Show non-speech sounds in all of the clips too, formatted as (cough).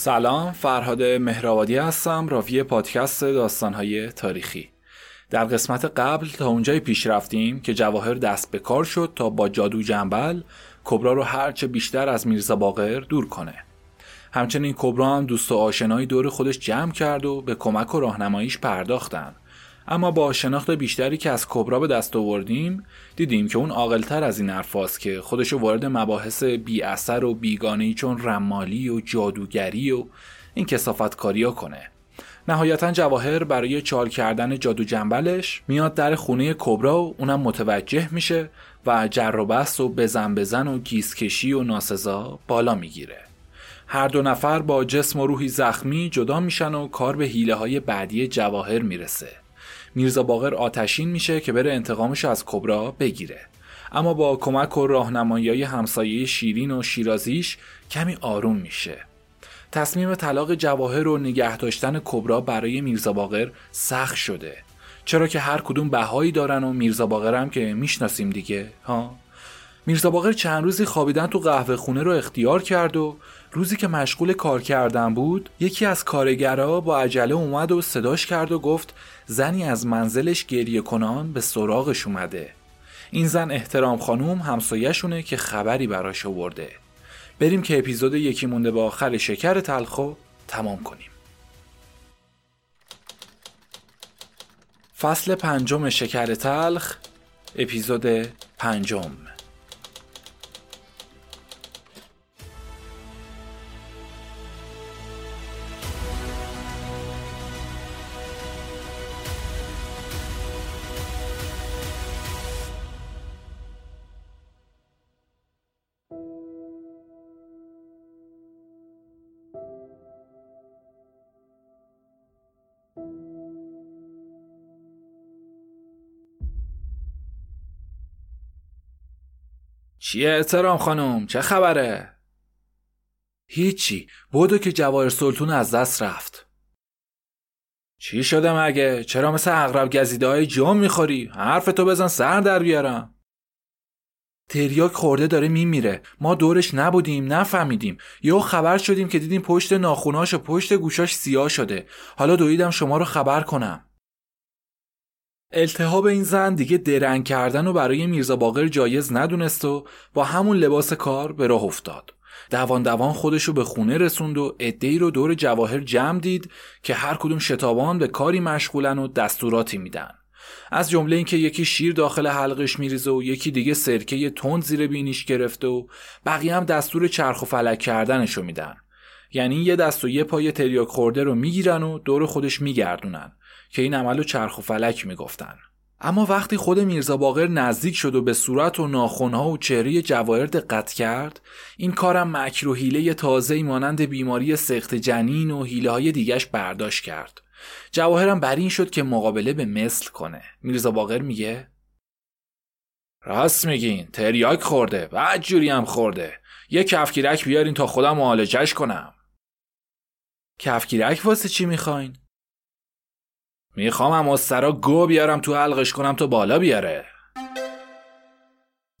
سلام فرهاد مهرآبادی هستم راوی پادکست داستانهای تاریخی. در قسمت قبل تا اونجای پیش رفتیم که جواهر دست به کار شد تا با جادو جنبل کبرا رو هرچه بیشتر از میرزا باقر دور کنه. همچنین کبرا هم دوست و آشنایی دور خودش جمع کرد و به کمک و راهنماییش پرداختن. اما با شناخت بیشتری که از کبرا به دست آوردیم دیدیم که اون عاقلتر از این حرفاست که خودشو وارد مباحث بی اثر و بیگانه چون رمالی و جادوگری و این کسافت کاریا کنه. نهایتا جواهر برای چال کردن جادو جنبلش میاد در خونه کبرا و اونم متوجه میشه و جر و بست و بزن بزن و گیسکشی و ناسزا بالا می‌گیره. هر دو نفر با جسم و روحی زخمی جدا میشن و کار به حیله های بعدی جواهر می‌رسه. میرزا باقر آتشین میشه که بره انتقامش از کبرا بگیره. اما با کمک و راهنمایی همسایه شیرین و شیرازیش کمی آروم میشه. تصمیم طلاق جواهر و نگه داشتن کبرا برای میرزا باقر سخت شده. چرا که هر کدوم بهایی دارن و میرزا باقر هم که می‌شناسیم دیگه ها؟ میرزا باقر چند روزی خوابیدن تو قهوه خونه رو اختیار کرد و روزی که مشغول کار کردن بود یکی از کارگرها با عجله اومد و صداش کرد و گفت زنی از منزلش گریه کنان به سراغش اومده. این زن احترام خانوم همسایهشونه که خبری براش آورده. بریم که اپیزود یکی مونده با آخر شکر تلخو تمام کنیم. فصل پنجم شکر تلخ اپیزود پنجم. چیه احترام خانم؟ چه خبره؟ هیچی. بودو که جواهر سلطون از دست رفت. چی شده مگه؟ چرا مثل اغرب گزیده های جام می‌خوری؟ حرف تو بزن سر در بیارم. تریاک خورده داره میمیره. ما دورش نبودیم نفهمیدیم. یهو خبر شدیم که دیدیم پشت ناخوناش و پشت گوشاش سیاه شده. حالا دویدم شما رو خبر کنم. التهاب این زن دیگه درنگ کردن و برای میرزا باقر جایز ندونست و با همون لباس کار به راه افتاد. دوان دوان خودشو به خونه رسوند و ادهی رو دور جواهر جمع دید که هر کدوم شتابان به کاری مشغولن و دستوراتی میدن. از جمله اینکه یکی شیر داخل حلقش میریزه و یکی دیگه سرکه تند زیر بینیش گرفته و بقیه هم دستور چرخ و فلک کردنشو میدن. یعنی یه دست و یه پای تریاک خورده رو می‌گیرن و دور خودش میگردونن که این عمل رو چرخ و فلک می‌گفتن. اما وقتی خود میرزا باقر نزدیک شد و به صورت و ناخونها و چهره جواهر دقت کرد این کارم مکر و حیله تازه مانند بیماری سخت جنین و حیله های دیگش برداشت کرد. جواهرم بر این شد که مقابله به مثل کنه. میرزا باقر میگه راست میگین تریاک خورده و جوری هم خورده. یه کفگیرک بیارین تا خودم معالجش کنم. کفگیرک واسه چی می‌خواین؟ می‌خوام هم استرا گو بیارم تو حلقش کنم تو بالا بیاره.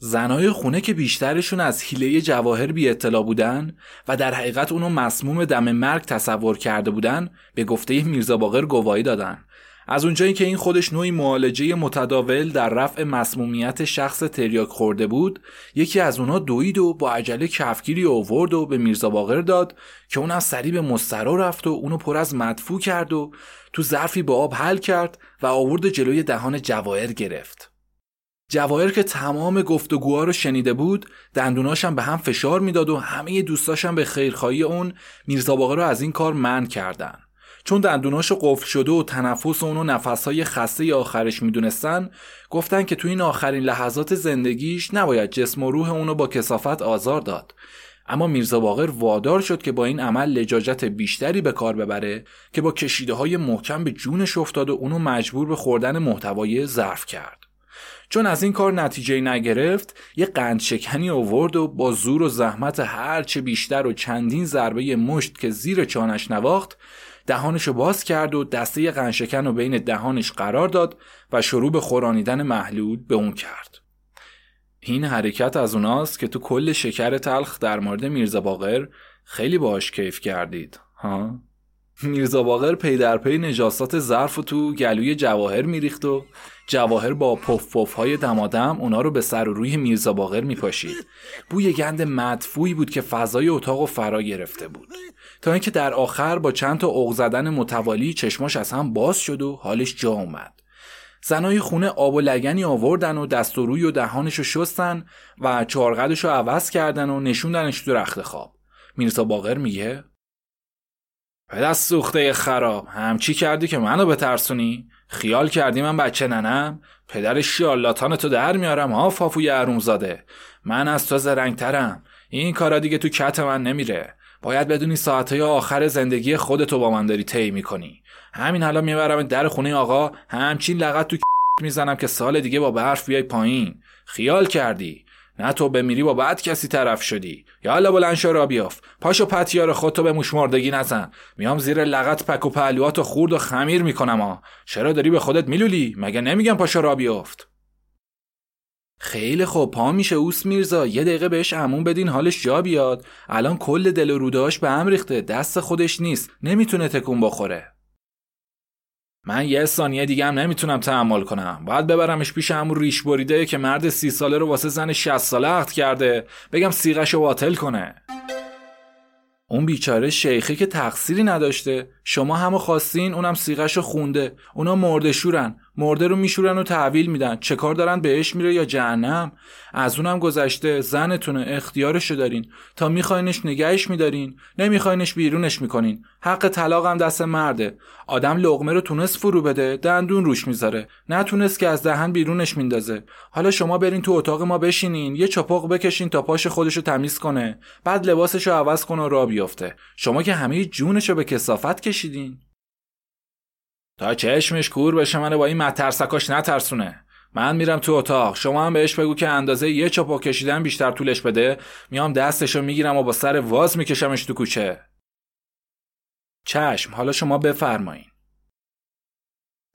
زنای خونه که بیشترشون از حیله جواهر بی اطلاع بودن و در حقیقت اونو مسموم دم مرگ تصور کرده بودن به گفته میرزا باقر گواهی دادن. از اونجایی که این خودش نوعی معالجه متداول در رفع مسمومیت شخص تریاک خورده بود یکی از اونا دوید و با عجله کفگیری اوورد و به میرزا باقر داد که اون از سریع به مسترا رفت و اونو پر از مدفوع کرد و تو ظرفی با آب حل کرد و آورد جلوی دهان جواهر گرفت. جواهر که تمام گفتگوها رو شنیده بود دندوناشم به هم فشار می‌داد و همه دوستاشم به خیرخواهی اون میرزا باقر رو از این کار من کردن. چون دندوناشو قفل شده و تنفس اونو نفسهای خسته آخرش می‌دونستن گفتن که تو این آخرین لحظات زندگیش نباید جسم و روح اونو با کسافت آزار داد. اما میرزا باقر وادار شد که با این عمل لجاجت بیشتری به کار ببره که با کشیده های محکم به جونش افتاد و اونو مجبور به خوردن محتوای ظرف کرد. چون از این کار نتیجه نگرفت یه قند شکنی آورد و با زور و زحمت هرچه بیشتر و چندین ضربه مشت که زیر چانش نواخت دهانشو باز کرد و دسته قنشکن رو بین دهانش قرار داد و شروع به خورانیدن محلول به اون کرد. این حرکت از اوناست که تو کل شکر تلخ در مورد میرزا باقر خیلی باش کیف کردید ها؟ میرزا باقر پی در پی نجاسات ظرف و تو گلوی جواهر میریخت و جواهر با پف پف های دمادم اونا رو به سر و روی میرزا باقر میپاشید. بوی گند مدفوعی بود که فضای اتاق و فرا گرفته بود. تا اینکه در آخر با چند تا اوق زدن متوالی چشماش از هم باز شد و حالش جا اومد. زنای خونه آب و لگنی آوردن و دست و روی و دهانشو شستن و چارقدشو عوض کردن و نشوندنش تو رخت خواب. میرزا باقر میگه پدر سوخته خراب همچی کردی که منو بترسونی؟ خیال کردی من بچه ننم؟ پدر شیالاتان تو در میارم ها فافوی من از تو زرنگترم این کارا دیگه تو کت من نمیره. باید بدونی ساعتهای آخر زندگی خودتو با من داری طی می‌کنی. همین حالا می‌برم در خونه آقا همچین لغت تو (laughs) می‌زنم که سال دیگه با برف بیای پایین. خیال کردی؟ نه تو بمیری با بعد کسی طرف شدی. یا بلند شو را بیاف پاشو پتیار خودتو به موشماردگی نزن. میام زیر لغت پک و پهلوات و خورد و خمیر می‌کنم ها چرا داری به خودت میلولی؟ مگه نمیگم پاشو را بیافت؟ خیلی خوب پا میشه اوس میرزا. یه دقیقه بهش امون بدین حالش جا بیاد. الان کل دل و روداش به هم ریخته. دست خودش نیست. نمی‌تونه تکون بخوره. من یه ثانیه دیگه هم نمی‌تونم تحمل کنم. باید ببرمش پیش همون ریش بریده که مرد سی ساله رو واسه زن 60 ساله عقد کرده. بگم سیغش رو باطل کنه. اون بیچاره شیخی که تقصیری نداشته. شما همو خواستین اونم سیغش خونده. اونا مرده شورن. مرده رو میشورن و تحویل میدن. چه کار دارن؟ بهش میره یا جهنم؟ از اونم گذشته. زنتونه. اختیارشو دارین. تا میخواینش نگهش میدارین. نمیخواینش بیرونش می‌کنین. حق طلاق هم دست مرده. آدم لغمه رو تونست فرو بده. دندون روش می‌ذاره. نتونست که از دهن بیرونش میندازه. حالا شما برین تو اتاق ما بشینین. یه چپاق بکشین تا پاش خودشو تمیز کنه. بعد لباسشو عوض کنه و را بیفته شما که همه جونشو به کسافت کشیدین. تا چشمش کور بشه منو با این مترسکاش نترسونه. من میرم تو اتاق. شما هم بهش بگو که اندازه یه چاپا کشیدن بیشتر طولش بده. میام دستشو می‌گیرم و با سر واز میکشمش تو کوچه. چشم حالا شما بفرمایین.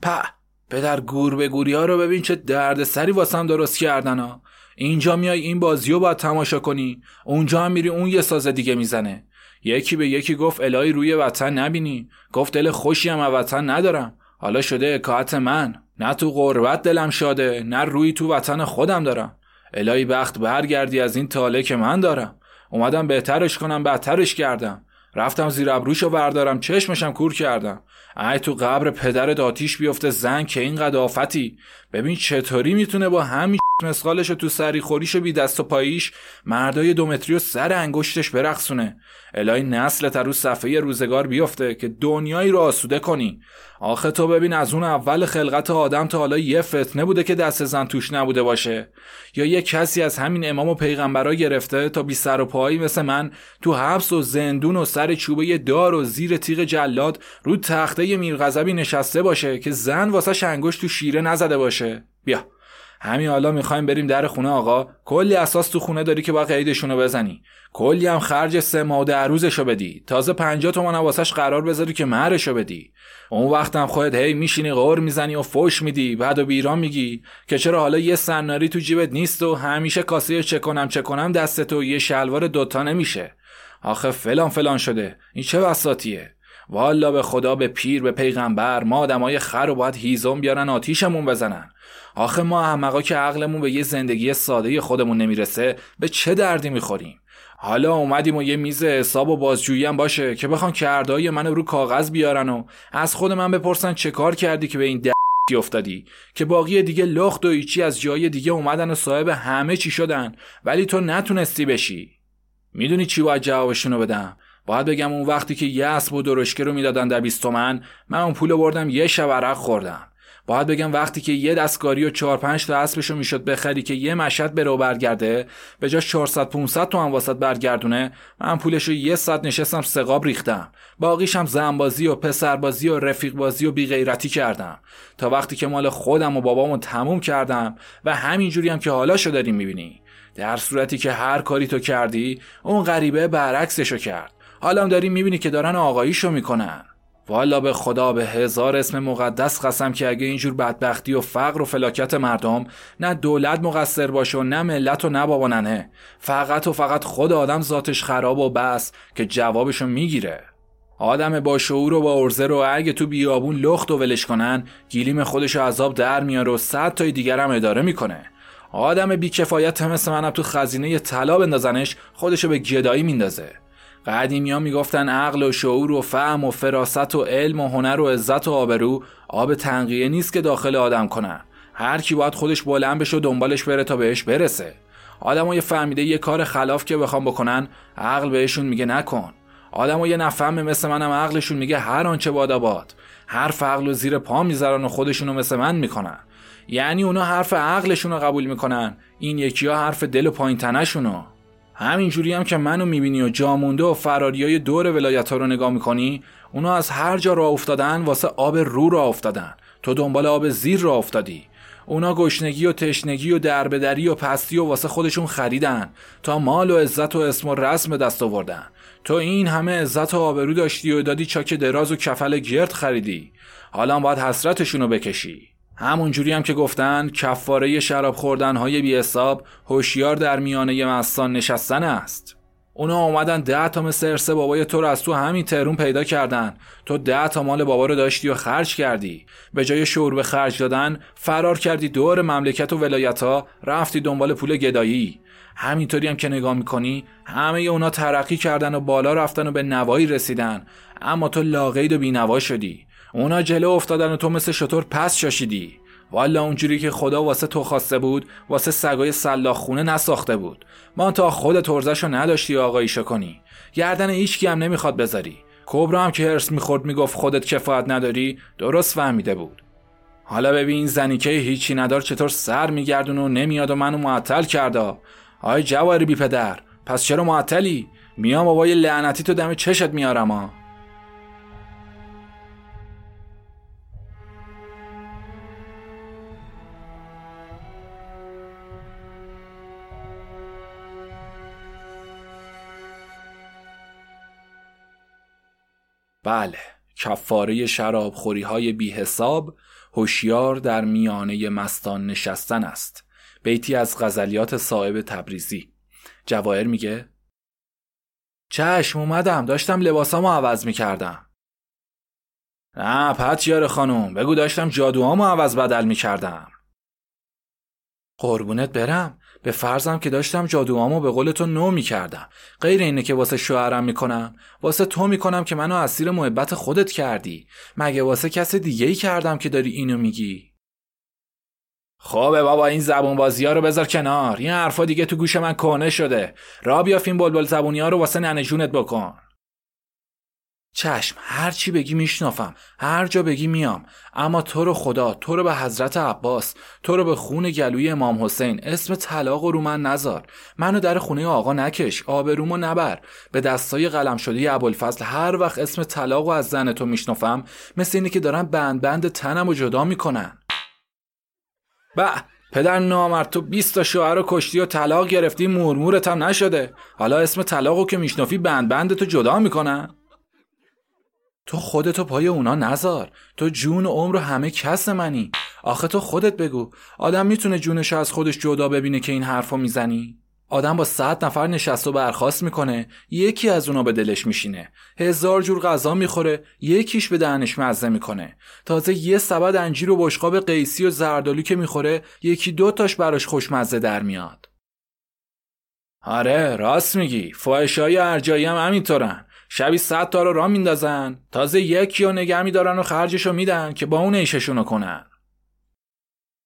په پدر گور به گوری رو ببین چه درد سری واسم درست کردن ها. اینجا میای این بازی رو باید تماشا کنی. اونجا هم میری اون یه ساز دیگه می‌زنه. یکی به یکی گفت الهی روی وطن نبینی. گفت دل خوشی هم وطن ندارم. حالا شده اکاعت من. نه تو غربت دلم شاده نه روی تو وطن خودم دارم. الهی بخت برگردی از این تاله که من دارم. اومدم بهترش کنم بهترش کردم. رفتم زیر ابروشو بردارم چشمشم کور کردم. ای تو قبر پدر داتیش بیفته زن که این قدافتی ببین چطوری می‌تونه با همین مسقالش تو سری خوریش بی دست و پاییش مردای دومتری و سر انگشتش برقصونه. الهی نسل رو صفحه روزگار بیفته که دنیایی رو آسوده کنی. آخه تو ببین از اون اول خلقت آدم تا حالا یه فتنه بوده که دست زن توش نبوده باشه. یا یه کسی از همین امام و پیغمبرا گرفته تا بی سر و پایی مثل من تو حبس و زندون و سر چوبه دار و زیر تیغ جلاد رو تخته میرغضبی نشسته باشه که زن واسه شنگوش تو شیره نزده باشه. بیا. همین حالا می‌خوایم بریم در خونه آقا. کلی اساس تو خونه داری که با قیدشونو بزنی. کلی هم خرج سه ماه در روزشو بدی. تازه 50 تومن واسش قرار بذاری که مهرشو بدی. اون وقت هم خودت هی میشینی غور می‌زنی و فوش میدی. بعد و بیران میگی که چرا حالا یه سناری تو جیبت نیست و همیشه کاسه چه کنم چه کنم دستت و یه شلوار دوتا نمیشه. آخه فلان فلان شده. این چه بساتیه والا به خدا به پیر به پیغمبر ما آدمای خر و باید هیزم بیارن آتیشمون بزنن. آخه ما احمقا که عقلمون به یه زندگی ساده خودمون نمی‌رسه به چه دردی می‌خوریم؟ حالا اومدیم و یه میز حساب و بازجویی هم باشه که بخوان کردهای منو رو کاغذ بیارن و از خود من بپرسن چه کار کردی که به این دردی افتادی؟ که باقی دیگه لخت و ایچی از جای دیگه اومدن و صاحب همه چی شدن ولی تو نتونستی بشی. می‌دونی چی باید جوابشونو بدم؟ باید بگم اون وقتی که یه اسب و درشکه رو می‌دادن در 20 تومن من اون پول بردم یه شب خوردم. باید بگم وقتی که یه دستکاری و 4 5 تا اسبشو می‌شد بخری که یه مشهد بره و برگرده به جاش 400 500 تومن واسط برگردونه من پولشو یه ساعت نشستم سقاب ریختم. باقیش هم زنبازی و پسربازی و رفیق بازی و بیغیرتی کردم. تا وقتی که مال خودم و بابامو تموم کردم و همینجوری هم که حالا شو داریم می‌بینی. در صورتی که هر کاری تو کردی اون غریبه برعکسشو کرد. حالا داری می‌بینی که دارن آقاییشو می‌کنن. والا به خدا به هزار اسم مقدس قسم که اگه اینجور بدبختی و فقر و فلاکت مردم نه دولت مقصر باشه و نه ملت و نه بابا ننه. فقط و فقط خود آدم ذاتش خراب و بس که جوابشو می‌گیره. آدم با شعور و با ارزه رو اگه تو بیابون لخت و ولش کنن گیلیم خودش عذاب در میاره و صد تای دیگر هم اداره می‌کنه. آدم بیکفایت مثل منم تو خزینه طلا بندازنش خودشو به گدایی میندازه. قدیمی ها می‌گفتن عقل و شعور و فهم و فراست و علم و هنر و عزت و آبرو آب تنقیه نیست که داخل آدم کنن. هر کی باید خودش بلند بشه و دنبالش بره تا بهش برسه. آدمای فهمیده یه کار خلاف که بخوام بکنن عقل بهشون میگه نکن. آدم یه نفهم مثل منم عقلشون میگه هر آنچه باد. آباد هر فقل و زیر پا می‌ذارن و خودشونو مثل من می‌کنن. یعنی اونا حرف عقلشون رو قبول می‌کنن. این یکی ها حرف دل و پایین تنشونو. همینجوری هم که منو می‌بینی و جامونده و فراریای دور ولایت ها رو نگاه می‌کنی اونا از هر جا را افتادن واسه آب رو را افتادن. تو دنبال آب زیر را افتادی. اونا گشنگی و تشنگی و دربدری و پستی و واسه خودشون خریدن تا مال و عزت و اسم و رسم دست آوردن. تو این همه عزت و آبرو داشتی و دادی چاک دراز و کفل گرد خریدی. حالا باید حسرتشونو بکشی. همون جوری هم که گفتن کفاره شراب خوردن های بی حساب هوشیار در میانه مستان نشستن است. اونا اومدن ده تا ارسه بابای تو رو از تو همین تهرون پیدا کردن. تو ده تا مال بابا رو داشتی و خرج کردی. به جای شعور به خرج دادن فرار کردی دور مملکت و ولایت ها رفتی دنبال پول گدایی. همینطوری هم که نگاه می‌کنی همه اونا ترقی کردن و بالا رفتن و به نوایی رسیدن. اما تو لاغید و بینوا شدی. اونا جلو افتادن و تو مثل شطور پس شاشیدی. والا اونجوری که خدا واسه تو خواسته بود واسه سگای سلاخ خونه نساخته بود. ما تا خود ترزشو نداشتی آقاییشو کنی گردن هیچکی هم نمی‌خواد بذاری. کبرا هم که هرس می‌خورد می‌گفت خودت کفایت نداری درست فهمیده بود. حالا ببین زنیکه هیچی ندار چطور سر میگردون و نمیاد و منو معطل کرده. آی جواری بی پدر پس چرا معطلی؟ میام بابای لعنتی تو دم چشت میارم ها. بله کفاره شرابخوری های بی حساب هوشیار در میانه مستان نشستن است. بیتی از غزلیات صاحب تبریزی. جواهر میگه چشم اومدم داشتم لباسامو عوض می‌کردم. نه پتیار خانوم بگو داشتم جادوهامو عوض بدل می‌کردم. قربونت برم. به فرضم که داشتم جادوامو به قول تو نو می‌کردم. غیر اینه که واسه شوهرم می‌کنم. واسه تو می‌کنم که منو اسیر محبت خودت کردی. مگه واسه کس دیگه ای کردم که داری اینو میگی؟ خبه بابا این زبون بازی ها رو بذار کنار. این حرفا دیگه تو گوش من کهنه شده. را بیافین بلبل زبونی ها رو واسه ننشونت بکن. چشم هر چی بگی میشنافم هر جا بگی میام. اما تو رو خدا تو رو به حضرت عباس تو رو به خون گلوی امام حسین اسم طلاق رو من نزار منو در خونه آقا نکش آبرومو نبر. به دستای قلم شده ابوالفضل هر وقت اسم طلاق از زن تو میشنافم مثل اینه که دارن بند بند تنم و جدا می‌کنن. به پدر نامرد تو 20 تا شوهر رو کشتی و طلاق گرفتی مورمورت هم نشده. حالا اسم طلاقو که میشنافی بند بند تو جدا می‌کنن. تو خودتو پای اونا نزار تو جون و عمر و همه کس منی. آخه تو خودت بگو آدم می‌تونه جونش از خودش جدا ببینه که این حرفو می‌زنی؟ آدم با صد نفر نشست و برخواست می‌کنه. یکی از اونا به دلش میشینه. هزار جور غذا می‌خوره یکیش به دهنش مزه می‌کنه. تازه یه سبد انجیر و بشقاب قیسی و زردالو که می‌خوره یکی دوتاش براش خوشمزه در میاد. آره راست میگی. فاحشای ارجایی هم همینطورن. شبی صد تا رو را میندازن. تازه یکی رو نگه میدارن و خرجشو میدن که با اون ایششونو کنن.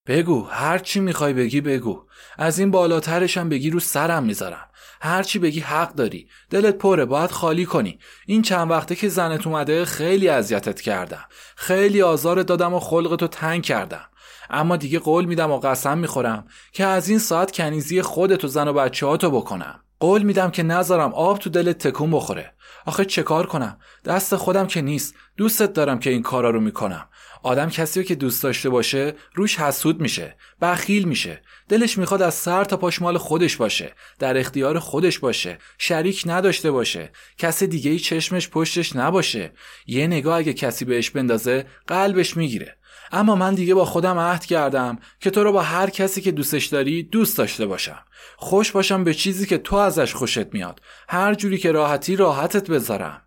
بگو هر چی می‌خوای بگی بگو. از این بالاترشم بگی رو سرم می‌ذارم. هر چی بگی حق داری. دلت پره باید خالی کنی. این چند وقته که زنت اومده خیلی اذیتت کردم. خیلی آزار دادم و خلقتو تنگ کردم. اما دیگه قول میدم و قسم می‌خورم که از این ساعت کنیزی خودت و زن و بچه هاتو بکنم. قول میدم که نذارم آب تو دلت تکون بخوره. آخه چه کار کنم؟ دست خودم که نیست. دوستت دارم که این کارا رو می‌کنم. آدم کسی رو که دوست داشته باشه روش حسود میشه. بخیل میشه. دلش می‌خواد از سر تا پاش مال خودش باشه. در اختیار خودش باشه. شریک نداشته باشه. کسی دیگه ای چشمش پشتش نباشه. یه نگاه اگه کسی بهش بندازه قلبش می‌گیره. اما من دیگه با خودم عهد کردم که تو رو با هر کسی که دوستش داری دوست داشته باشم. خوش باشم به چیزی که تو ازش خوشت میاد. هر جوری که راحتی راحتت بذارم.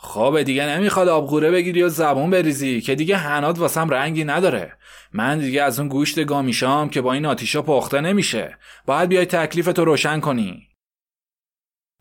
خب دیگه نمی‌خواد آبغوره بگیری و زبون بریزی که دیگه هنات واسم رنگی نداره. من دیگه از اون گوشت گامیشام که با این آتیشا پخته نمیشه. باید بیای تکلیف تو روشن کنی.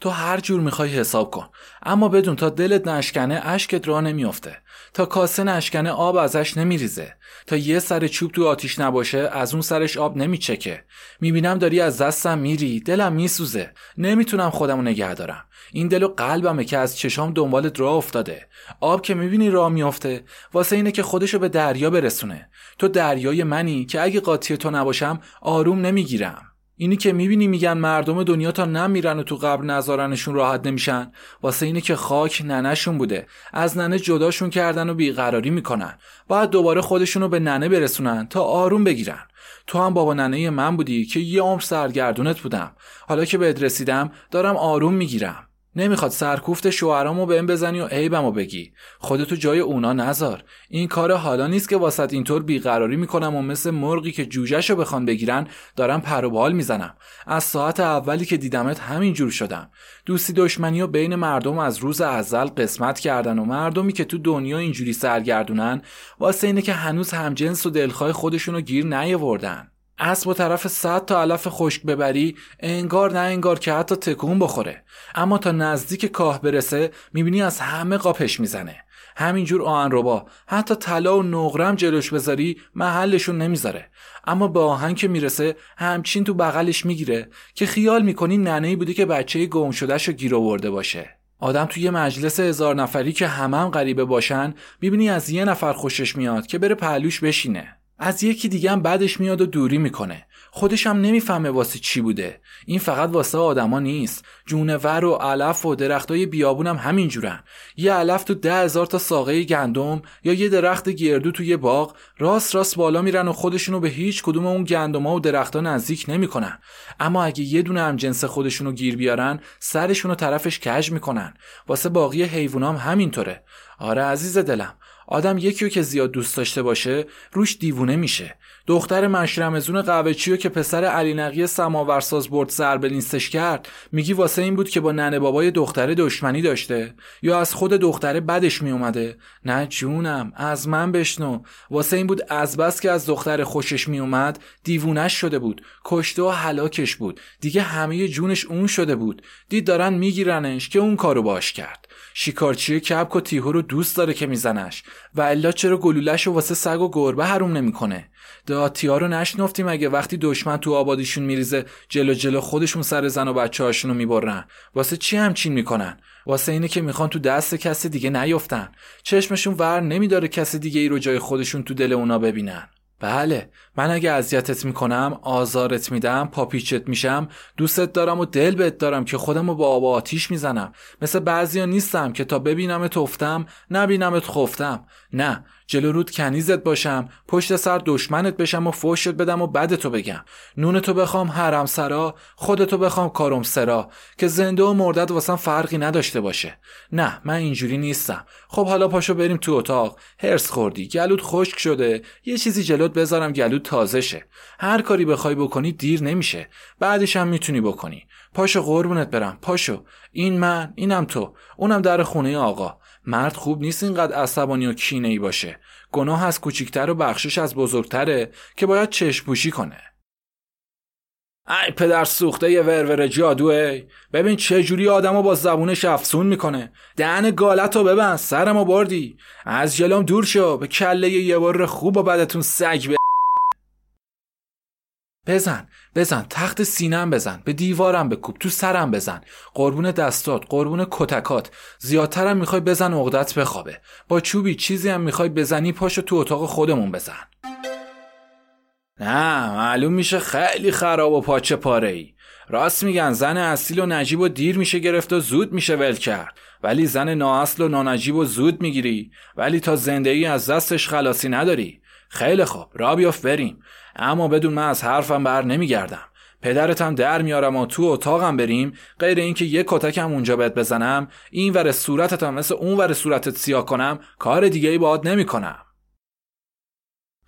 تو هر جور می‌خوای حساب کن. اما بدون تا دلت نشکنه اشکت را نمیافته. تا کاسه نشکنه آب ازش نمیریزه. تا یه سر چوب تو آتیش نباشه از اون سرش آب نمیچکه. می‌بینم داری از دستم میری دلم میسوزه. نمی‌تونم خودمو نگه دارم. این دل و قلبمه که از چشام دنبالت راه افتاده. آب که می‌بینی راه میافته واسه اینه که خودشو به دریا برسونه. تو دریای منی که اگه قاطی تو نباشم آروم نمی‌گیرم. اینی که می‌بینی میگن مردم دنیا تا نمیرن و تو قبر نذارنشون راحت نمیشن واسه اینه که خاک ننهشون بوده. از ننه جداشون کردن و بیقراری می‌کنن. باید دوباره خودشونو به ننه برسونن تا آروم بگیرن. تو هم بابا ننه من بودی که یه عمر سرگردونت بودم. حالا که بهت رسیدم دارم آروم می‌گیرم. نمی‌خواد سرکوفت شوهرامو بهم بزنی و عیبمو بگی. خودتو جای اونا نذار. این کار حالا نیست که واسط اینطور بیقراری می‌کنم و مثل مرغی که جوجهشو بخوان بگیرن دارم پر و بال می‌زنم. از ساعت اولی که دیدمت همینجور شدم. دوستی دشمنی و بین مردم از روز ازل قسمت کردن و مردمی که تو دنیا اینجوری سرگردونن واسه اینه که هنوز همجنس و دلخواه خودشونو گیر نیاوردن. اسب و طرف صد تا علف خشک ببری انگار نه انگار که حتی تکون بخوره. اما تا نزدیک کاه برسه می‌بینی از همه قاپش می‌زنه. همینجور آهن ربا حتی طلا و نقرم جلوش بذاری محلشون نمی‌ذاره. اما به آهن که می‌رسه همچین تو بغلش می‌گیره که خیال می‌کنی ننهی بوده که بچه گم شدهش رو گیر آورده باشه. آدم توی یه مجلس هزار نفری که همم هم غریبه باشن می‌بینی از یه نفر خوشش میاد که بره پهلوش بشینه. از یکی دیگه هم بعدش میاد و دوری می‌کنه. خودش هم نمی‌فهمه واسه چی بوده. این فقط واسه آدما نیست. جونور و علف و درختای بیابون هم همینجورن. یه علف تو ده هزار تا ساقه گندم یا یه درخت گردو تو یه باغ راست راست بالا میرن و خودشونو به هیچ کدوم اون گندما و درختها نزدیک نمی‌کنن. اما اگه یه دونه هم جنس خودشونو گیر بیارن سرشونو طرفش کج می‌کنن. واسه باقی حیوانام هم همینطوره. آره عزیز دلم. آدم یکی که زیاد دوست داشته باشه روش دیوونه میشه. دختر مشرمزون قوچیو که پسر علی نقی سماورساز برد سر به کرد میگی واسه این بود که با ننه بابای دختره دشمنی داشته. یا از خود دختره بدش میومده نه جونم از من بشنو. واسه این بود از بس که از دختر خوشش میومد دیوونش شده بود. کشته و هلاکش بود. دیگه همه جونش اون شده بود. دید دارن میگیرنش که اون کارو باش کرد. شیکارچی کبک و تیهو رو دوست داره که میزنش. و الا چرا گلولش و واسه سگ و گربه حروم نمی‌کنه؟ ها رو نشنفتیم اگه وقتی دشمن تو آبادیشون میریزه جلو جلو خودشون سر زن و بچه هاشونو می‌برن. واسه چی همچین می‌کنن؟ واسه اینه که می‌خوان تو دست کسی دیگه نیفتن چشمشون ور نمیداره کسی دیگه ای رو جای خودشون تو دل اونا ببینن. بله من اگه اذیتت می‌کنم آزارت میدم پاپیچت میشم دوستت دارم و دل بهت دارم که خودم رو با آب آتیش می‌زنم. مثل بعضیا نیستم که تا ببینمت افتم نبینمت خفتم. نه جلو رود کنیزت باشم پشت سر دشمنت بشم و فوشت بدم و بدتو بگم. نونتو بخوام حرم سرا خودتو بخوام کارم سرا که زنده و مردد واسم فرقی نداشته باشه. نه من اینجوری نیستم. خب حالا پاشو بریم تو اتاق. هرس خوردی. گلود خشک شده. یه چیزی جلوت بذارم گلود تازه شه. هر کاری بخوای بکنی دیر نمیشه. بعدش هم می‌تونی بکنی. پاشو قربونت برم پاشو. این من اینم تو. اونم در خونه آقا. مرد خوب نیست اینقدر عصبانی و کینه ای باشه. گناه از کوچیکتر و بخشش از بزرگتره که باید چشم پوشی کنه. ای پدر سوخته یه ورور جادوه ببین چه جوری آدمو با زبونش افسون می‌کنه. دهن گالتو ببند سرمو بردی. از جلوم دور شو به کله یه بار خوب و بعدتون سگ بزن بزن تخت سینم بزن به دیوارم بکوب تو سرم بزن. قربون دستات قربون کتکات. زیادترم می‌خوای بزن عقدت بخوابه. با چوبی چیزی هم می‌خوای بزنی پاشو تو اتاق خودمون بزن. نه معلوم میشه خیلی خراب و پاچه پاره ای راست میگن زن اصیل و نجیب و دیر میشه گرفت و زود میشه ول کرد. ولی زن نااصل و نانجیب و زود می‌گیری. ولی تا زندگی از دستش خلاصی نداری. خیلی خوب را بیافت بریم. اما بدون من از حرفم بر نمیگردم. پدرتم در میارم و تو اتاقم بریم. غیر اینکه یه کتکم اونجا بهت بزنم این ور صورتتم مثل اون ور صورتت سیاه کنم کار دیگه ای باهات نمی‌کنم.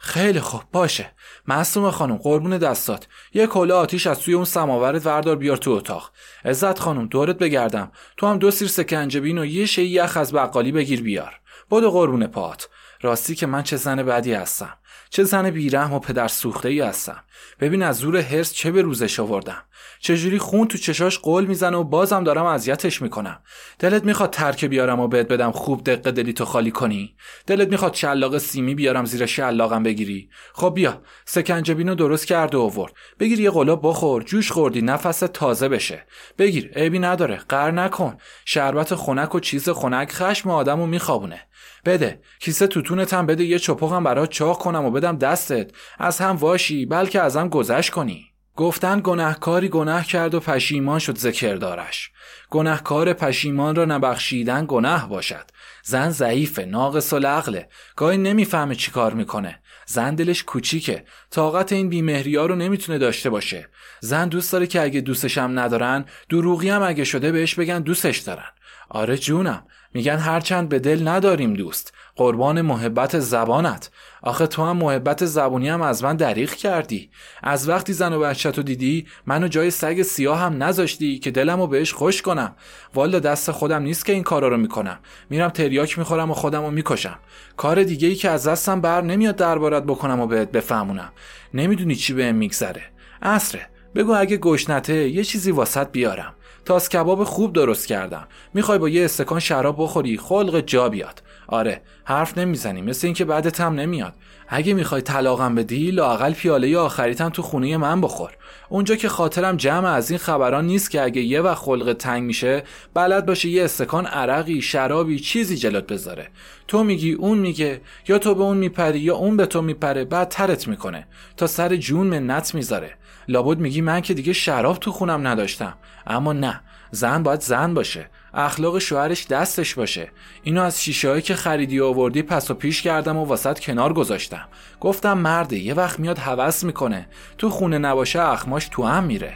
خیلی خوب باشه. معصوم خانم قربون دستات. یه کله آتیش از توی اون سماورت وردار بیار تو اتاق. عزت خانم دورت بگردم. تو هم دو سیر سکنجبین و یه شی یخ از بقالی بگیر بیار. بدو قربون پات راستی که من چه زن بدی هستم. چه زن بیرحم و پدر سوخته ای هستم. ببین از زور هرس چه به روزش آوردم. چجوری خون تو چشاش قول می‌زنه و بازم دارم اذیتش می‌کنم. دلت می‌خواد ترک بیارم و بهت بدم خوب دقه دلی تو خالی کنی؟ دلت می‌خواد شلاق سیمی بیارم زیر شلاقم بگیری؟ خب بیا سکنجبینو درست کرده و آورد. بگیر یه قلاب بخور جوش خوردی نفس تازه بشه. بگیر عیبی نداره قر نکن. شربت خنک و چیز خنک خشم آدمو میخوابونه. بده. کیسه توتونت هم بده یه چپقم برات چاق کنم و بدم دستت. از هم واشی بلکه ازم گذشت کنی. گفتن گناهکاری گناه کرد و پشیمان شد ذکردارش. گناهکار پشیمان را نبخشیدن گناه باشد. زن ضعیفه ناقص العقله گاهی نمی‌فهمه چی کار می‌کنه. زن دلش کوچیکه. طاقت این بیمهری ها رو نمی‌تونه داشته باشه. زن دوست داره که اگه دوستش هم ندارن دروغی هم اگه شده بهش بگن دوستش دارن. آره جونم. میگن هرچند به دل نداریم دوست قربان محبت زبانت. آخه تو هم محبت زبونی هم از من دریغ کردی. از وقتی زن و بچه دیدی منو جای سگ سیاه هم نذاشتی که دلمو بهش خوش کنم. والا دست خودم نیست که این کارا رو می‌کنم. میرم تریاک می‌خورم و خودمو می‌کشم. کار دیگه ای که از دستم بر نمیاد دربارت بکنم و بهت بفهمونم. نمی‌دونی چی بهم میگذره. اصره بگو اگه گشنته یه چیزی واسط بیارم. تاس کباب خوب درست کردم. می‌خوای با یه استکان شراب بخوری خلق جا بیاد. آره حرف نمی‌زنی مثل اینکه بعدت هم نمیاد. اگه می‌خوای طلاقم بدی لاقل پیاله آخریتم تو خونه من بخور. اونجا که خاطرم جمع از این خبران نیست که اگه یه وقت خلق تنگ میشه بلد باشه یه استکان عرقی شرابی چیزی جلوت بذاره. تو میگی اون میگه یا تو به اون میپری یا اون به تو میپره بعد ترت می‌کنه. تا سر جون منت می‌ذاره. لابد میگی من که دیگه شراب تو خونم نداشتم. اما نه زن باید زن باشه. اخلاق شوهرش دستش باشه. اینو از شیشه که خریدی و آوردی پس و پیش کردم و واسط کنار گذاشتم. گفتم مرده یه وقت میاد هوس می‌کنه. تو خونه نباشه اخماش تو هم میره.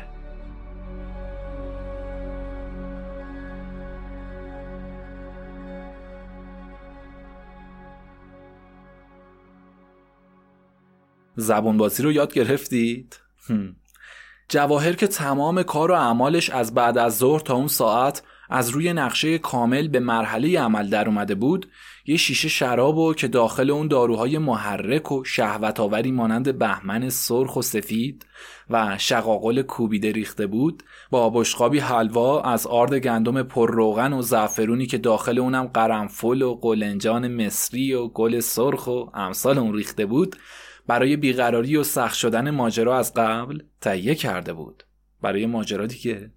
زبون بازی رو یاد گرفتید؟ جواهر که تمام کار و اعمالش از بعد از ظهر تا اون ساعت از روی نقشه کامل به مرحله عمل در اومده بود یه شیشه شراب و که داخل اون داروهای محرک و شهوت آوری مانند بهمن سرخ و سفید و شقاقل کوبیده ریخته بود با بشقابی حلوا از آرد گندم پرروغن و زعفرونی که داخل اونم قرنفل و قلنجان مصری و گل سرخ و امثال اون ریخته بود برای بیقراری و سخت شدن ماجرا از قبل تهیه کرده بود. برای ماجرا دیگه.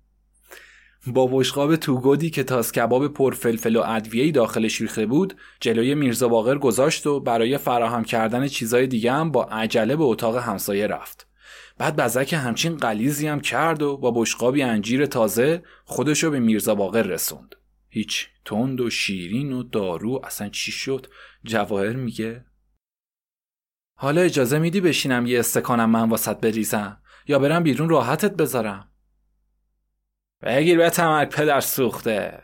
با بشقاب توگودی که تاس کباب پرفلفل و ادویه‌ای داخلش ریخته بود جلوی میرزا باقر گذاشت و برای فراهم کردن چیزای دیگه هم با عجله به اتاق همسایه رفت. بعد بزک همچین قلیزی هم کرد و با بشقابی انجیر تازه خودشو به میرزا باقر رسوند. هیچ تند و شیرین و دارو اصلا چی شد؟ جواهر میگه حالا اجازه میدی بشینم یه استکانم من واسط بریزم؟ یا برم بیرون راحتت بذارم؟ بگیر به تمک پدر سوخته.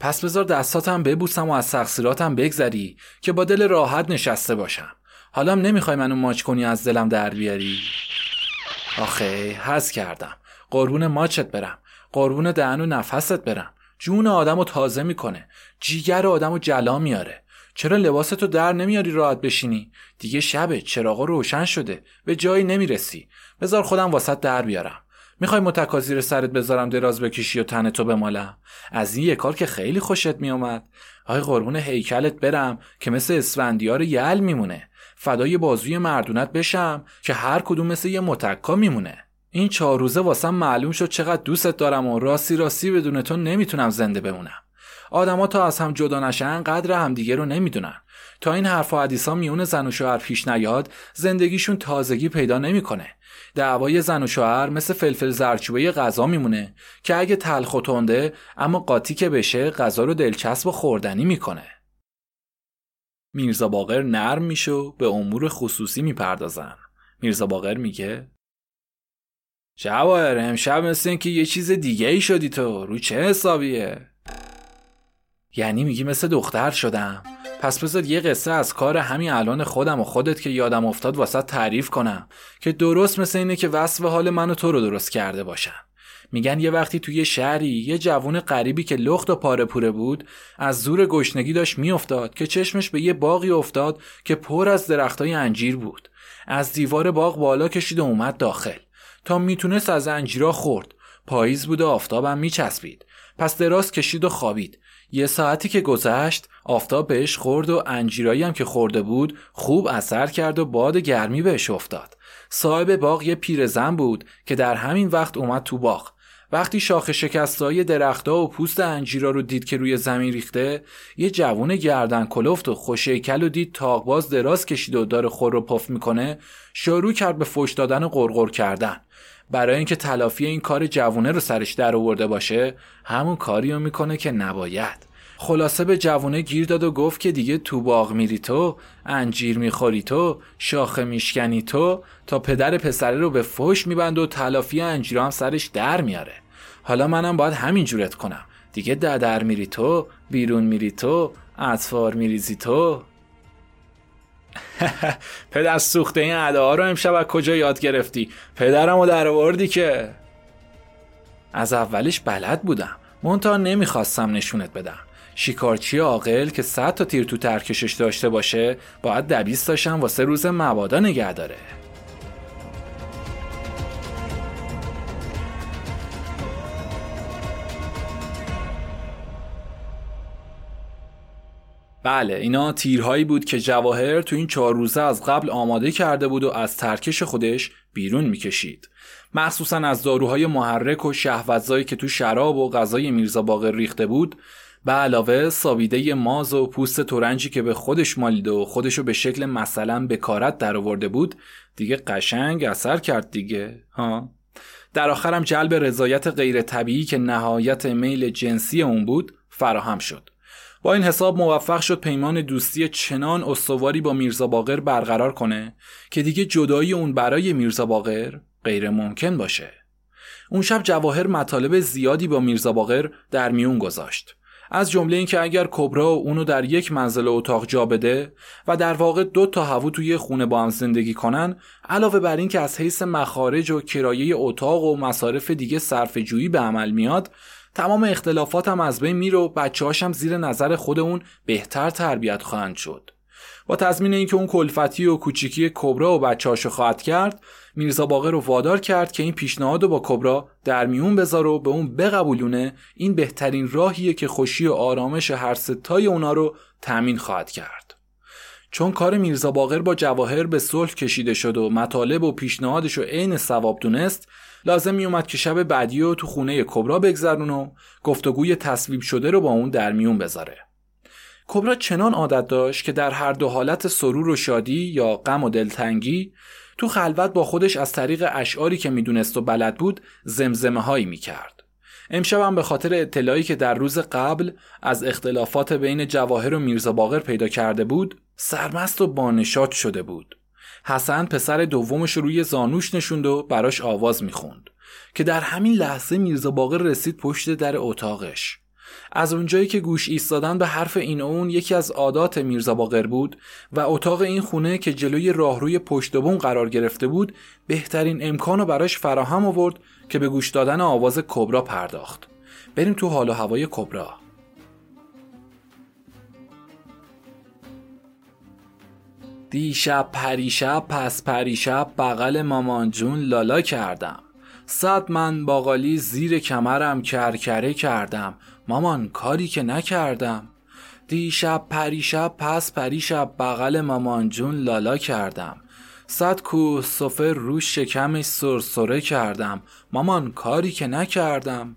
پس بذار دستاتم ببوسم و از تقصیراتم بگذری که با دل راحت نشسته باشم. حالا نمی‌خوای منو ماچ کنی از دلم در بیاری؟ آخه حز کردم. قربون ماچت برم. قربون دهن و نفست برم. جون آدم تازه می‌کنه. جیگر آدم جلا میاره. چرا لباستو در نمیاری راحت بشینی؟ دیگه شبه چراغا روشن شده. به جایی نمی‌رسی. بذار خودم واسط در بیارم. می‌خوای متکازیر سرت بذارم دراز بکشی و تن تو بمالم از این یه کار که خیلی خوشت میومد. آی قربون هیکلت برم که مثل اسفندیار یل میمونه. فدای بازوی مردونت بشم که هر کدوم مثل یه متکا میمونه. این چهار روزه واسم معلوم شد چقدر دوستت دارم و راستی راستی بدون تو نمی‌تونم زنده بمونم. آدما تا از هم جدا نشن قدر همدیگه رو نمی‌دونن. تا این حرف و حدیثا میون زن و شوهر پیش نیاد زندگیشون تازگی پیدا نمی‌کنه. دعوای زن و شوهر مثل فلفل زرچوبه غذا میمونه که اگه تلخ و تنده اما قاطی که بشه غذا رو دلچسب و خوردنی می‌کنه. میرزا باقر نرم میشه و به امور خصوصی می‌پردازن. میرزا باقر میگه جواهر امشب مثل اینکه یه چیز دیگه ای شدی تو. رو چه حسابیه؟ یعنی میگی مثل دختر شدم. پس بذار یه قصه از کار همین الان خودم و خودت که یادم افتاد واسه تعریف کنم که درست مثل اینه که وصف حال من و تو رو درست کرده باشم. میگن یه وقتی توی شهری یه جوون غریبی که لخت و پاره پوره بود از زور گشنگی داشت میافتاد که چشمش به یه باقی افتاد که پر از درختای انجیر بود. از دیوار باغ بالا کشید و اومد داخل. تا می‌تونست از انجیرا خورد. پاییز بود و آفتابم میچسبید. پس دراز کشید و خوابید. یه ساعتی که گذشت آفتاب بهش خورد و انجیرایی هم که خورده بود خوب اثر کرد و باد گرمی بهش افتاد. صاحب باغ یه پیرزن بود که در همین وقت اومد تو باغ. وقتی شاخه شکستای درختها و پوست انجیرا رو دید که روی زمین ریخته یه جوون گردن کلفت و خوشیکل و دید تاقباز دراز کشید و داره خور رو پف می‌کنه شروع کرد به فش دادن و قرقر کردن. برای اینکه تلافی این کار جوونه رو سرش در آورده باشه همون کاری رو می‌کنه که نباید. خلاصه به جوونه گیر داد و گفت که دیگه تو باغ میری تو انجیر می‌خوری تو شاخه میشکنی تو تا پدر پسره رو به فش میبند و تلافی انجیر هم سرش در میاره. حالا منم باید همین جورت کنم. دیگه ددر میری تو بیرون میری تو اطفار میریزی تو. (laughs) پدر سوخته این ها رو امشب از کجا یاد گرفتی؟ پدرم رو در آوردی که. از اولش بلد بودم. منتها نمی‌خواستم نشونت بدم. شیکارچی عاقل که صد تا تیر تو ترکشش داشته باشه باید دبیست داشتم واسه روز مبادا نگه داره. بله اینا تیرهایی بود که جواهر تو این چهار روزه از قبل آماده کرده بود و از ترکش خودش بیرون می‌کشید. مخصوصا از داروهای محرک و شهوتزایی که تو شراب و غذای میرزا باقر ریخته بود به علاوه سابیده ماز و پوست تورنجی که به خودش مالیده و خودشو به شکل مثلا بکارت در آورده بود دیگه قشنگ اثر کرد دیگه ها؟ در آخرم جلب رضایت غیر طبیعی که نهایت میل جنسی اون بود فراهم شد. با این حساب موفق شد پیمان دوستی چنان استواری با میرزا باقر برقرار کنه که دیگه جدایی اون برای میرزا باقر غیر ممکن باشه. اون شب جواهر مطالب زیادی با میرزا باقر در میون گذاشت. از جمله اینکه اگر کبرا اونو در یک منزل اتاق جا بده و در واقع دو تا هوو توی خونه با هم زندگی کنن علاوه بر اینکه از حیث مخارج و کرایه اتاق و مصارف دیگه صرف جویی به عمل میاد تمام اختلافات هم از بین میره و بچه هاشم زیر نظر خود اون بهتر تربیت خواهند شد. با تضمین اینکه اون کلفتی و کوچیکی کبرا و بچه‌هاشو خواهد کرد میرزا باقر رو وادار کرد که این پیشنهاد رو با کبرا در میون بذاره و به اون بقبولونه این بهترین راهیه که خوشی و آرامش هر ستای اونا رو تأمین خواهد کرد. چون کار میرزا باقر با جواهر به صلح کشیده شد و مطالب و پیشنهادش رو عین ثواب دونست لازم می اومد که شب بعدی رو تو خونه کبرا بگذرون و گفتگوی تصویب شده رو با اون در میون بذاره. کبرا چنان عادت داشت که در هر دو حالت سرور و شادی یا غم و دلتنگی تو خلوت با خودش از طریق اشعاری که می‌دونست و بلد بود زمزمه هایی می‌کرد. امشب به خاطر اطلاعی که در روز قبل از اختلافات بین جواهر و میرزا باقر پیدا کرده بود سرمست و بانشاد شده بود. حسن پسر دومش روی زانوش نشوند و براش آواز می‌خوند که در همین لحظه میرزا باقر رسید پشت در اتاقش. از اونجایی که گوش ایستادن به حرف این اون یکی از عادات میرزا باقر بود و اتاق این خونه که جلوی راهروی پشت بون قرار گرفته بود بهترین امکان براش فراهم آورد که به گوش دادن آواز کبرا پرداخت. بریم تو حال و هوای کبرا. دیشب پریشب پس پریشب بغل مامان جون لالا کردم. صد من باقالی زیر کمرم کرکره کردم. مامان کاری که نکردم. دیشب پریشب پس پریشب بغل مامان جون لالا کردم. صد کوه سفر رو شکمش سرسره کردم. مامان کاری که نکردم.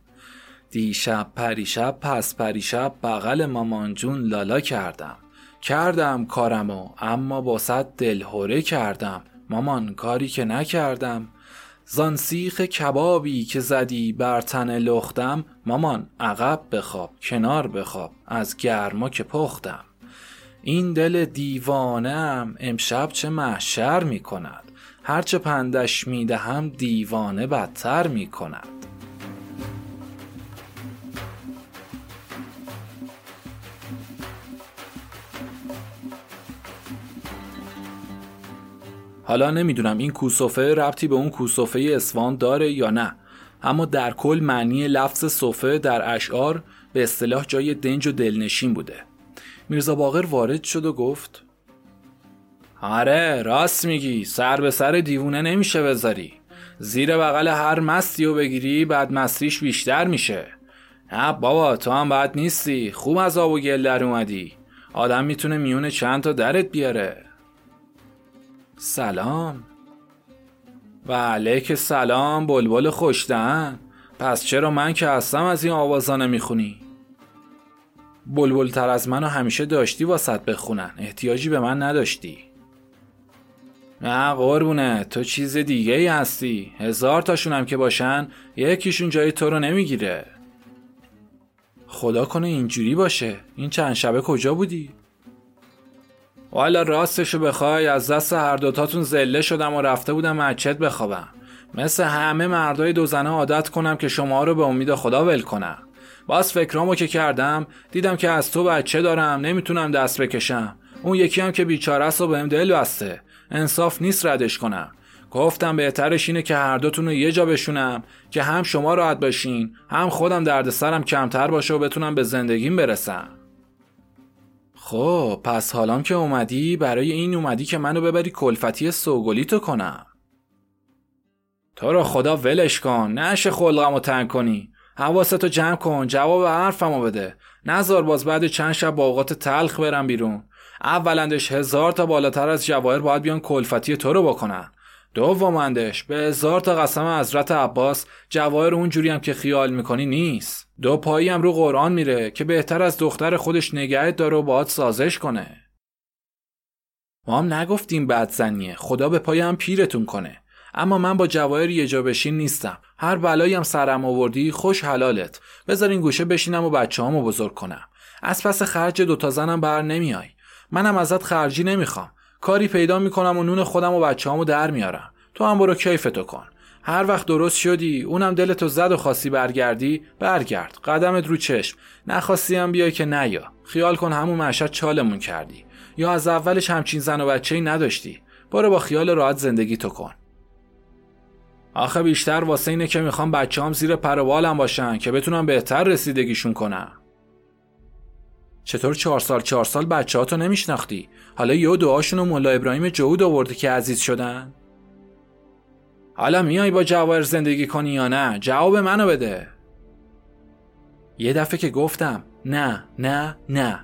دیشب پریشب پس پریشب بغل مامان جون لالا کردم. کردم کارمو اما با صد دلهوره کردم. مامان کاری که نکردم. زان سیخ کبابی که زدی بر تن لختم مامان عقب بخواب کنار بخواب از گرما که پختم. این دل دیوانم امشب چه محشر می کند هرچه پندش می‌دهم دیوانه بدتر می کند حالا نمی‌دونم این کوسوفه ربطی به اون کوسوفه اسوان داره یا نه. اما در کل معنی لفظ صوفه در اشعار به اصطلاح جای دنج و دلنشین بوده. میرزا باقر وارد شد و گفت آره راست میگی. سر به سر دیوونه نمیشه بذاری. زیر بغل هر مستی و بگیری بعد مستیش بیشتر میشه. نه بابا تو هم بد نیستی. خوب از آب و گل در اومدی. آدم می‌تونه میونه چند تا درت بیاره. سلام. و علیک سلام بلبل خوشتن پس چرا من که هستم از این آوازا نمی‌خونی؟ بلبل تر از منو همیشه داشتی واسط بخونن. احتیاجی به من نداشتی. نه قربونه تو چیز دیگه ای هستی. هزار تاشونم که باشن یکیشون جای تو رو نمی‌گیره. خدا کنه اینجوری باشه. این چند شبه کجا بودی؟ والا راستشو بخوای از دست هر دوتاتون زله شدم و رفته بودم مچت بخوابم. مثل همه مردای دو زنه عادت کنم که شما رو به امید خدا ول کنم. باز فکرامو که کردم دیدم که از تو بچه دارم نمی‌تونم دست بکشم. اون یکی هم که بیچاره است و بهم دل بسته. انصاف نیست ردش کنم. گفتم بهترش اینه که هر دوتون رو یه جا بشونم که هم شما راحت باشین هم خودم دردسرم کمتر باشه و بتونم به زندگیم برسم. خب پس حالام که اومدی برای این اومدی که منو ببری کلفتی سوگلی تو کنم. تو رو خدا ولش کن نشه خلقمو تنگ کنی. حواستو جمع کن جواب حرفمو بده. نزار باز بعد چند شب با اوقات تلخ برم بیرون. اولندش هزار تا بالاتر از جواهر باید بیان کلفتی تو رو بکنن. دومندش به هزار تا قسم حضرت عباس جواهر اونجوری هم که خیال می‌کنی نیست. دو پایی هم رو قرآن میره که بهتر از دختر خودش نگهت داره و باهات سازش کنه. ما هم نگفتیم بدزنیه خدا به پای هم پیرتون کنه. اما من با جواهر یه جا بشین نیستم. هر بلایی هم سرم آوردی خوش حلالت. بذار این گوشه بشینم و بچه همو بزرگ کنم. از پس خرج دوتا زنم بر نمیای. منم ازت خرجی نمی‌خوام. کاری پیدا می‌کنم و نون خودم و بچه همو در میارم. تو هم برو کیفتو کن. هر وقت درست شدی اونم دلتو زد و خاصی برگردی برگرد. قدمت رو چشم. نخواستی هم بیای که نیا. خیال کن همون مشهد چالمون کردی. یا از اولش همچین زن و بچه ای نداشتی. برو با خیال راحت زندگی تو کن. آخه بیشتر واسه اینه که می‌خوام بچه هم زیر پروالم باشن که بتونم بهتر رسیدگیشون کنم. چطور چهار سال چهار سال بچه ها تو نمیشناختی؟ حالا یه دعاشون و ملا ابراهیم جهود آورده که عزیز شدن. حالا میای با جواهر زندگی کنی یا نه؟ جواب منو بده. یه دفعه که گفتم نه نه نه.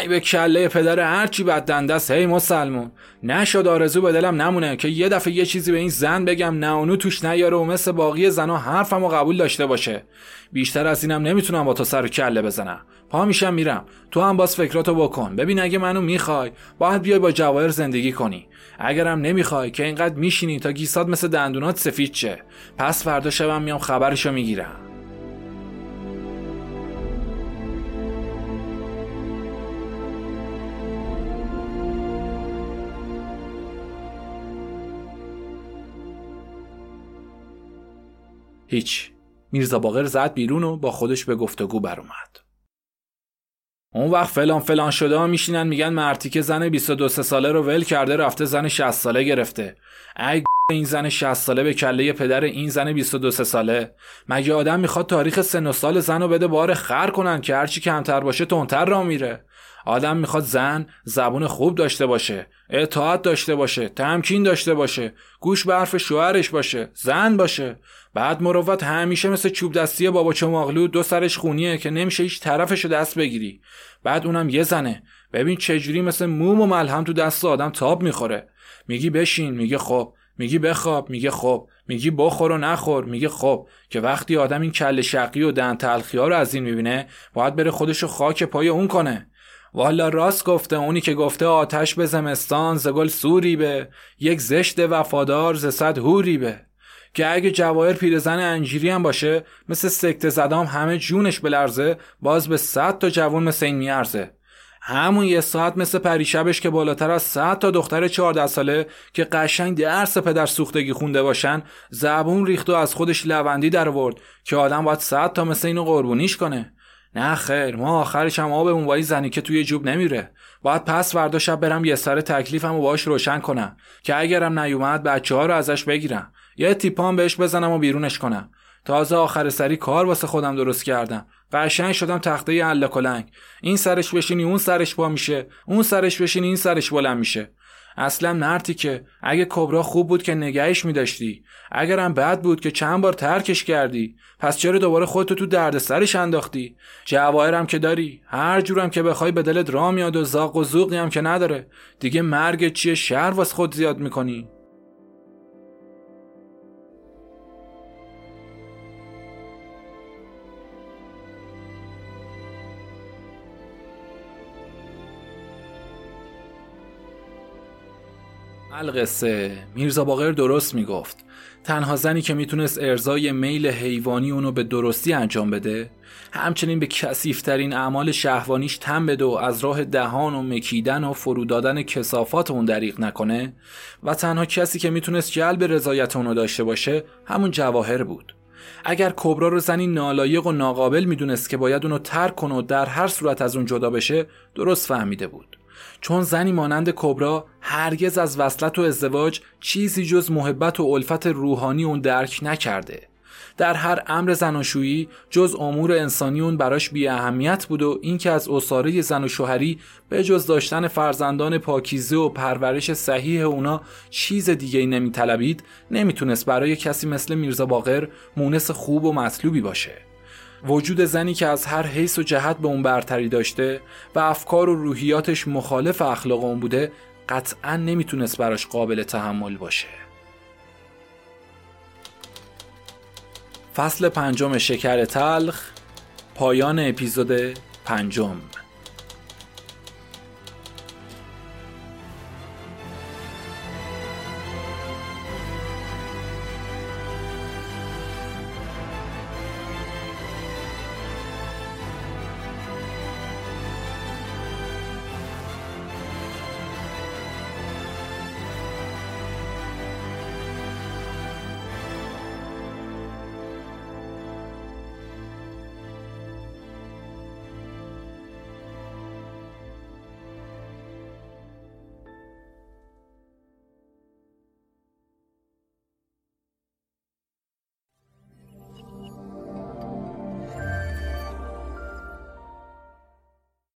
ای به کله پدر هرچی بد دندست هی مسلمون. نشد آرزو به دلم نمونه که یه دفعه یه چیزی به این زن بگم نه اونو توش نیاره و مثل باقی زنا حرفم و قبول داشته باشه. بیشتر از اینم نمی‌تونم با تو سر کله بزنم. پا میشم میرم. تو هم باز فکراتو بکن. ببین اگه منو می‌خوای باید بیای با جواهر زندگی کنی. اگرم نمی‌خوای که اینقدر میشینی تا گیسات مثل دندونات سفید شه. پس فردا شبم میام خبرشو می‌گیرم. هیچ. میرزا باقر زد بیرون و با خودش به گفتگو بر اومد اون وقت فلان فلان شده ها میشینن میگن مرتی که زن 22 ساله رو ول کرده رفته زن 60 ساله گرفته. ای این زن 60 ساله به کله پدر این زن 22 ساله. مگه آدم می‌خواد تاریخ سن و سال زن رو بده بار خر کنن که هرچی کمتر باشه تونتر را میره. آدم می‌خواد زن زبون خوب داشته باشه اطاعت داشته باشه تمکین داشته باشه گوش به حرف شوهرش باشه زن باشه. بعد مروت همیشه مثل چوب دستی بابا چماغلو دو سرش خونیه که نمیشه هیچ طرفشو دست بگیری. بعد اونم یه زنه. ببین چجوری مثل موم و ملهم تو دست آدم تاب می‌خوره. میگی بشین میگه خب. میگی بخواب میگه خب. میگی بخور و نخور میگه خب. که وقتی آدم این کل شقی و دن تلخی ها رو از این می‌بینه باید بره خودشو خاک پای اون کنه. والا راست گفته اونی که گفته آتش به زمستان زگل سوری به. یک زشت وفادار ز صد هوری به. که اگه جواهر پیرزن انجیری هم باشه مثل سکته زدام همه جونش بلرزه باز به صد تا جوون مثل این میارزه. همون یه ساعت مثل پریشبش که بالاتر از صد تا دختر چهارده ساله که قشنگ درس پدر سوختگی خونده باشن زبون ریخت و از خودش لوندی در ورد که آدم باید صد تا مثل اینو قربونیش کنه. نه خیر ما آخرش هم آبمون با این زنی که توی جوب نمیره. باید پس فردا شب برم یه سر تکلیفم و باهاش روشن کنم. که اگرم نیومد بچه ها رو ازش بگیرم. یه تیپان بهش بزنم و بیرونش کنم. تازه آخر سری کار واسه خودم درست کردم. قشنگ شدم تخته اله کلنگ این سرش بشینی اون سرش با میشه. اون سرش بشینی این سرش بلند میشه. اصلا مرتی که اگه کبرا خوب بود که نگهش میداشتی. اگرم بد بود که چند بار ترکش کردی. پس چرا دوباره خودتو تو دردسرش انداختی؟ جواهرم که داری هر جورم که بخوای به دلت را میاد و زاق و زوقی هم که نداره. دیگه مرگ چیه؟ شر واس خود زیاد می‌کنی. القصه میرزا باقر درست می‌گفت. تنها زنی که می‌تونست ارزای میل حیوانی اونو به درستی انجام بده همچنین به کسیفترین اعمال شهوانیش تن بده و از راه دهان و مکیدن و فرودادن کسافات اون دریغ نکنه و تنها کسی که می‌تونست جلب رضایت اونو داشته باشه همون جواهر بود. اگر کبرا رو زنی نالایق و ناقابل می‌دونست که باید اونو ترک کنه و در هر صورت از اون جدا بشه درست فهمیده بود. چون زنی مانند کبرا هرگز از وصلت و ازدواج چیزی جز محبت و الفت روحانی اون درک نکرده. در هر امر زناشویی جز امور انسانی اون براش بی اهمیت بود و اینکه از اساره زن و شوهری به جز داشتن فرزندان پاکیزه و پرورش صحیح اونا چیز دیگه ای نمی طلبید نمی‌تونست برای کسی مثل میرزا باقر مونس خوب و مطلوبی باشه. وجود زنی که از هر حیث و جهت به اون برتری داشته و افکار و روحیاتش مخالف اخلاق اون بوده قطعا نمی‌تونست براش قابل تحمل باشه. فصل پنجم شکر تلخ پایان اپیزود پنجم.